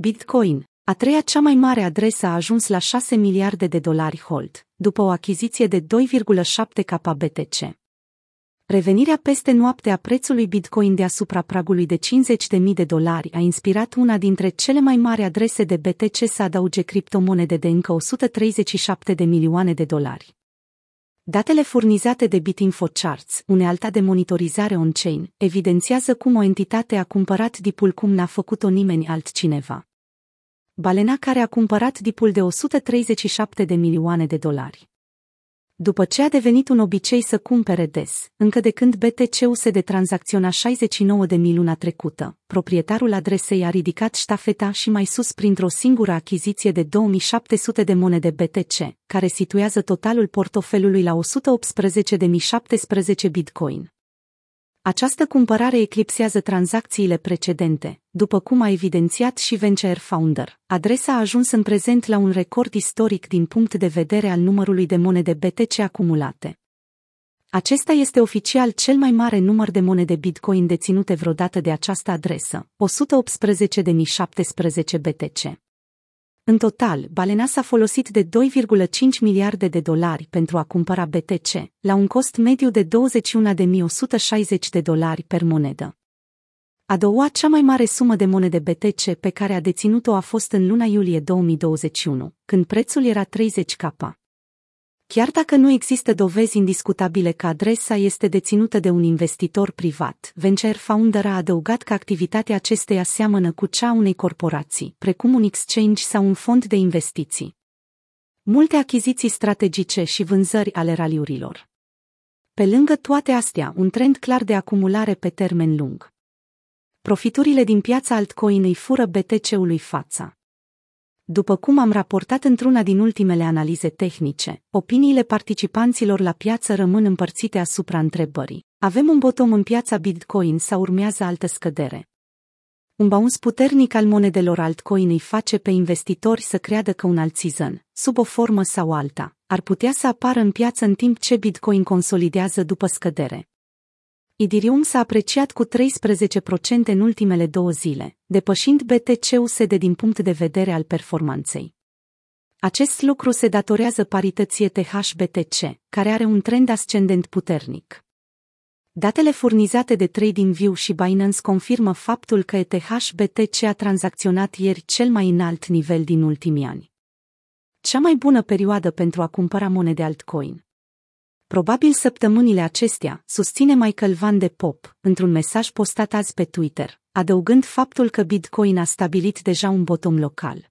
Bitcoin, a treia cea mai mare adresă a ajuns la 6 miliarde de dolari hold, după o achiziție de 2,7 KBTC. Revenirea peste noapte a prețului Bitcoin deasupra pragului de 50.000 de dolari a inspirat una dintre cele mai mari adrese de BTC să adauge criptomonede de încă 137 de milioane de dolari. Datele furnizate de BitInfoCharts, unealta de monitorizare on-chain, evidențiază cum o entitate a cumpărat dipul cum n-a făcut-o nimeni altcineva. Balena care a cumpărat dipul de 137 de milioane de dolari. După ce a devenit un obicei să cumpere des, încă de când BTC-ul de tranzacționa 69 de mii luna trecută, proprietarul adresei a ridicat ștafeta și mai sus printr-o singură achiziție de 2700 de monede BTC, care situează totalul portofelului la 118.017 bitcoin. Această cumpărare eclipsează tranzacțiile precedente, după cum a evidențiat și Venture Founder. Adresa a ajuns în prezent la un record istoric din punct de vedere al numărului de monede BTC acumulate. Acesta este oficial cel mai mare număr de monede Bitcoin deținute vreodată de această adresă, 118.017 BTC. În total, Balena s-a folosit de 2,5 miliarde de dolari pentru a cumpăra BTC, la un cost mediu de 21.160 de dolari per monedă. A doua cea mai mare sumă de monede BTC pe care a deținut-o a fost în luna iulie 2021, când prețul era 30 k. Chiar dacă nu există dovezi indiscutabile că adresa este deținută de un investitor privat, Venture Founder a adăugat că activitatea acesteia seamănă cu cea unei corporații, precum un exchange sau un fond de investiții. Multe achiziții strategice și vânzări ale raliurilor. Pe lângă toate astea, un trend clar de acumulare pe termen lung. Profiturile din piața altcoin îi fură BTC-ului fața. După cum am raportat într-una din ultimele analize tehnice, opiniile participanților la piață rămân împărțite asupra întrebării. Avem un bottom în piața Bitcoin sau urmează altă scădere? Un bounce puternic al monedelor altcoin îi face pe investitori să creadă că un alt season, sub o formă sau alta, ar putea să apară în piață în timp ce Bitcoin consolidează după scădere. Idirium s-a apreciat cu 13% în ultimele două zile, depășind BTC-USD din punct de vedere al performanței. Acest lucru se datorează parității ETH-BTC, care are un trend ascendent puternic. Datele furnizate de TradingView și Binance confirmă faptul că ETH-BTC a tranzacționat ieri cel mai înalt nivel din ultimii ani. Cea mai bună perioadă pentru a cumpăra monede altcoin. Probabil săptămânile acestea, susține Michael Van de Pop, într-un mesaj postat azi pe Twitter, adăugând faptul că Bitcoin a stabilit deja un bottom local.